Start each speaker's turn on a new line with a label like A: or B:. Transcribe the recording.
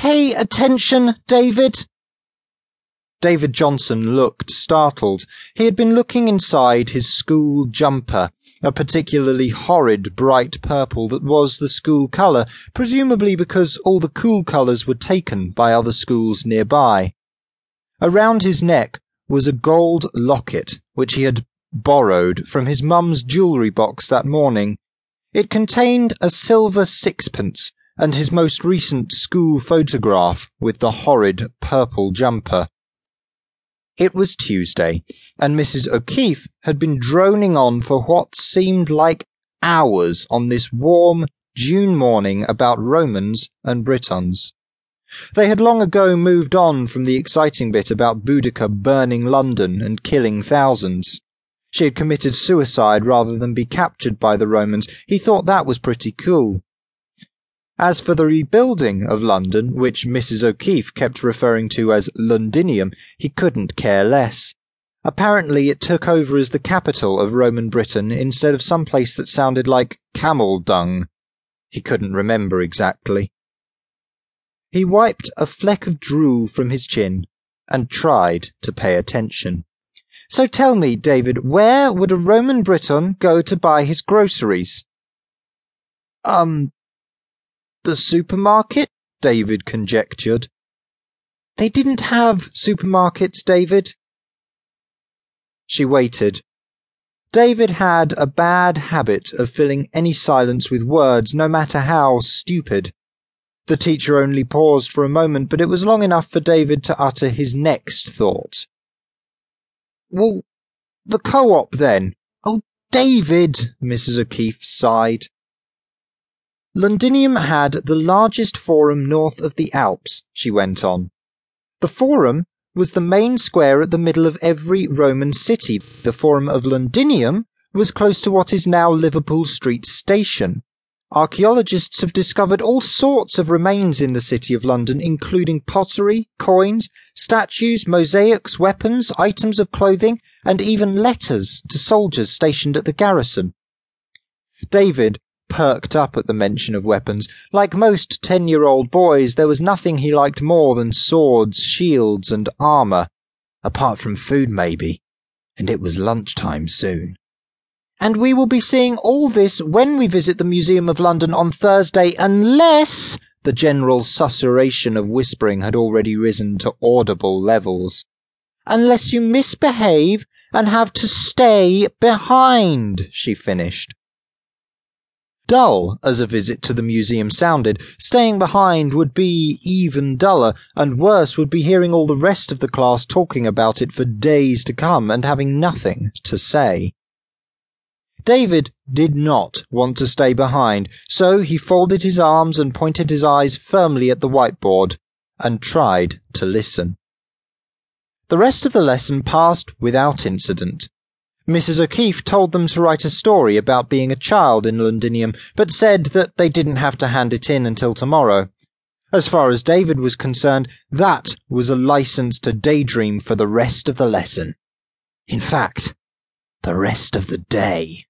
A: Pay attention, David. David Johnson looked startled. He had been looking inside his school jumper, a particularly horrid bright purple that was the school colour, presumably because all the cool colours were taken by other schools nearby. Around his neck was a gold locket, which he had borrowed from his mum's jewellery box that morning. It contained a silver sixpence and his most recent school photograph with the horrid purple jumper. It was Tuesday, and Mrs. O'Keefe had been droning on for what seemed like hours on this warm June morning about Romans and Britons. They had long ago moved on from the exciting bit about Boudicca burning London and killing thousands. She had committed suicide rather than be captured by the Romans. He thought that was pretty cool. As for the rebuilding of London, which Mrs. O'Keefe kept referring to as Londinium, he couldn't care less. Apparently, it took over as the capital of Roman Britain instead of some place that sounded like camel dung. He couldn't remember exactly. He wiped a fleck of drool from his chin and tried to pay attention. So tell me, David, where would a Roman Briton go to buy his groceries? Um, the supermarket? David conjectured. They didn't have supermarkets, David. She waited. David had a bad habit of filling any silence with words, no matter how stupid. The teacher only paused for a moment, but it was long enough for David to utter his next thought. Well, the co op then. Oh, David, Mrs. O'Keefe sighed. Londinium had the largest forum north of the Alps, she went on. The forum was the main square at the middle of every Roman city. The Forum of Londinium was close to what is now Liverpool Street Station. Archaeologists have discovered all sorts of remains in the City of London, including pottery, coins, statues, mosaics, weapons, items of clothing, and even letters to soldiers stationed at the garrison. David perked up at the mention of weapons. Like most ten year old boys, there was nothing he liked more than swords, shields, and armour. Apart from food, maybe. And it was lunchtime soon. And we will be seeing all this when we visit the Museum of London on Thursday, unless. The general susurration of whispering had already risen to audible levels. Unless you misbehave and have to stay behind, she finished. Dull as a visit to the museum sounded, staying behind would be even duller, and worse would be hearing all the rest of the class talking about it for days to come and having nothing to say. David did not want to stay behind, so he folded his arms and pointed his eyes firmly at the whiteboard and tried to listen. The rest of the lesson passed without incident. Mrs. O'Keefe told them to write a story about being a child in Londinium, but said that they didn't have to hand it in until tomorrow. As far as David was concerned, that was a license to daydream for the rest of the lesson. In fact, the rest of the day.